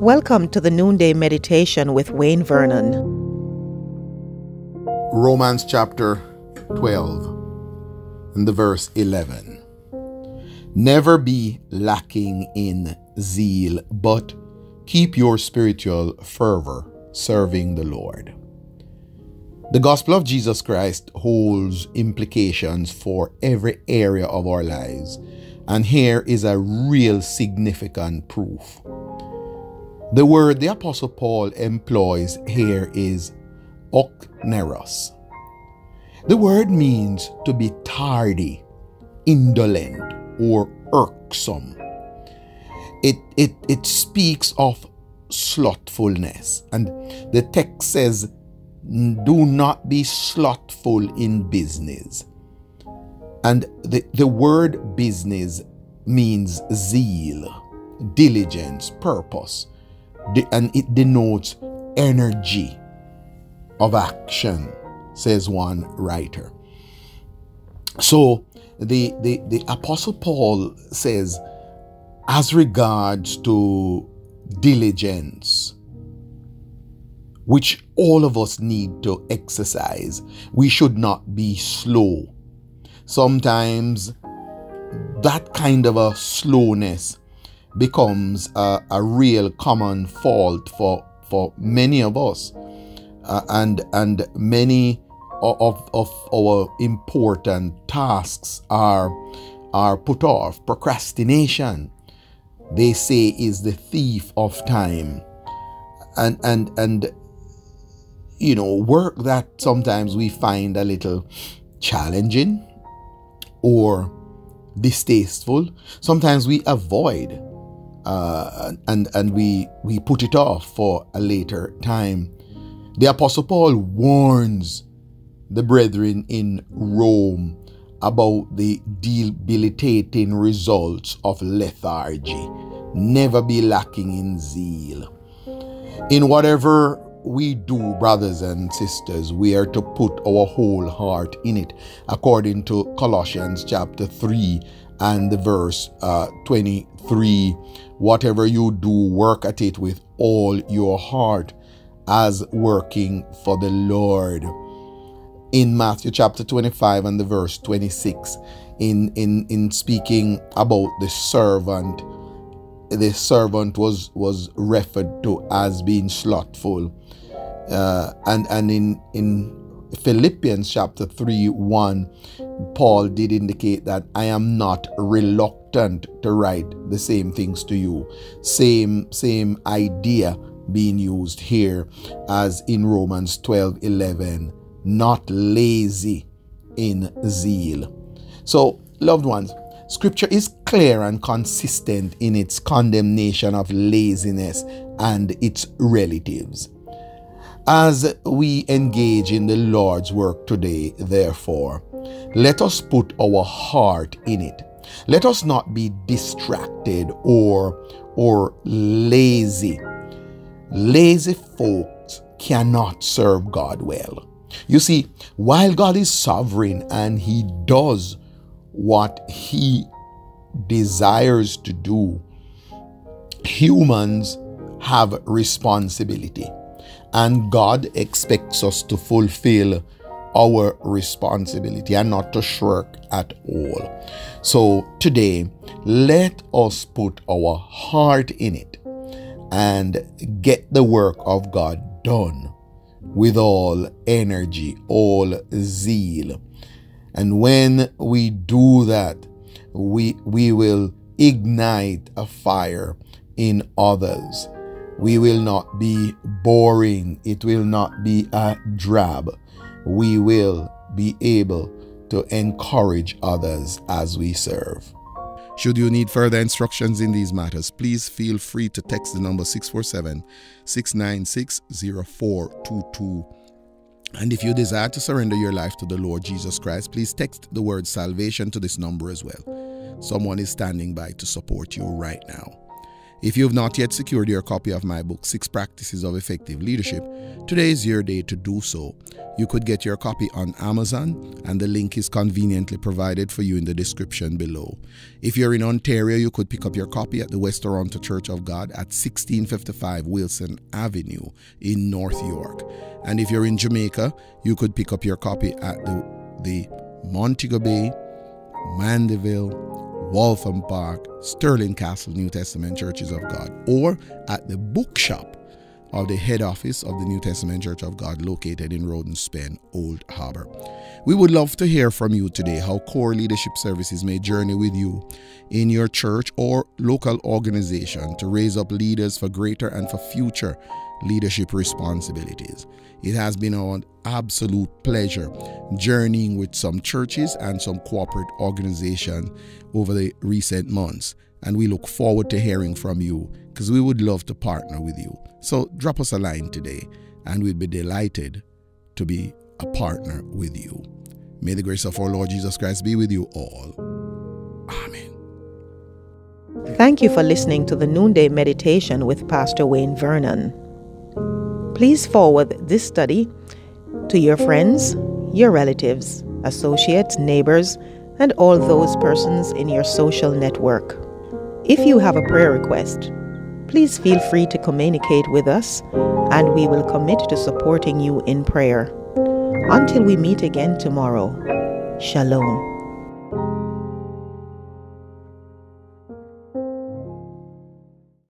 Welcome to the Noonday Meditation with Wayne Vernon. Romans chapter 12 and the verse 11. Never be lacking in zeal, but keep your spiritual fervor serving the Lord. The gospel of Jesus Christ holds implications for every area of our lives, and here is a real significant proof. The word the Apostle Paul employs here is okneros. The word means to be tardy, indolent, or irksome. It, it, it speaks of slothfulness, and the text says, Do not be slothful in business. And the, the word business means zeal, diligence, purpose and it denotes energy of action, says one writer. So the, the, the Apostle Paul says, as regards to diligence, which all of us need to exercise, we should not be slow. Sometimes that kind of a slowness becomes a, a real common fault for for many of us. Uh, and and many of, of our important tasks are are put off. Procrastination they say is the thief of time. And and and you know work that sometimes we find a little challenging or distasteful sometimes we avoid uh, and and we we put it off for a later time. The Apostle Paul warns the brethren in Rome about the debilitating results of lethargy. Never be lacking in zeal. In whatever we do, brothers and sisters, we are to put our whole heart in it, according to Colossians chapter 3 and the verse uh, 23 Whatever you do, work at it with all your heart as working for the Lord. In Matthew chapter 25 and the verse 26, in, in, in speaking about the servant, the servant was, was referred to as being slothful. Uh, and and in, in Philippians chapter 3 1, Paul did indicate that I am not reluctant to write the same things to you. Same, same idea being used here as in Romans 12 11, not lazy in zeal. So, loved ones, scripture is clear and consistent in its condemnation of laziness and its relatives. As we engage in the Lord's work today, therefore, let us put our heart in it. Let us not be distracted or, or lazy. Lazy folks cannot serve God well. You see, while God is sovereign and He does what He desires to do, humans have responsibility. And God expects us to fulfill our responsibility and not to shirk at all. So today, let us put our heart in it and get the work of God done with all energy, all zeal. And when we do that, we, we will ignite a fire in others we will not be boring. It will not be a drab. We will be able to encourage others as we serve. Should you need further instructions in these matters, please feel free to text the number 647 696 0422. And if you desire to surrender your life to the Lord Jesus Christ, please text the word salvation to this number as well. Someone is standing by to support you right now. If you have not yet secured your copy of my book, Six Practices of Effective Leadership, today is your day to do so. You could get your copy on Amazon, and the link is conveniently provided for you in the description below. If you're in Ontario, you could pick up your copy at the West Toronto Church of God at 1655 Wilson Avenue in North York. And if you're in Jamaica, you could pick up your copy at the, the Montego Bay, Mandeville, Waltham Park, Stirling Castle New Testament Churches of God, or at the bookshop of the head office of the New Testament Church of God located in Rodon's Pen, Old Harbor. We would love to hear from you today how core leadership services may journey with you in your church or local organization to raise up leaders for greater and for future leadership responsibilities. It has been our absolute pleasure journeying with some churches and some corporate organizations over the recent months. And we look forward to hearing from you because we would love to partner with you. So drop us a line today and we'd be delighted to be a partner with you. May the grace of our Lord Jesus Christ be with you all. Amen. Thank you for listening to the Noonday Meditation with Pastor Wayne Vernon. Please forward this study to your friends, your relatives, associates, neighbors, and all those persons in your social network. If you have a prayer request, please feel free to communicate with us and we will commit to supporting you in prayer. Until we meet again tomorrow, Shalom.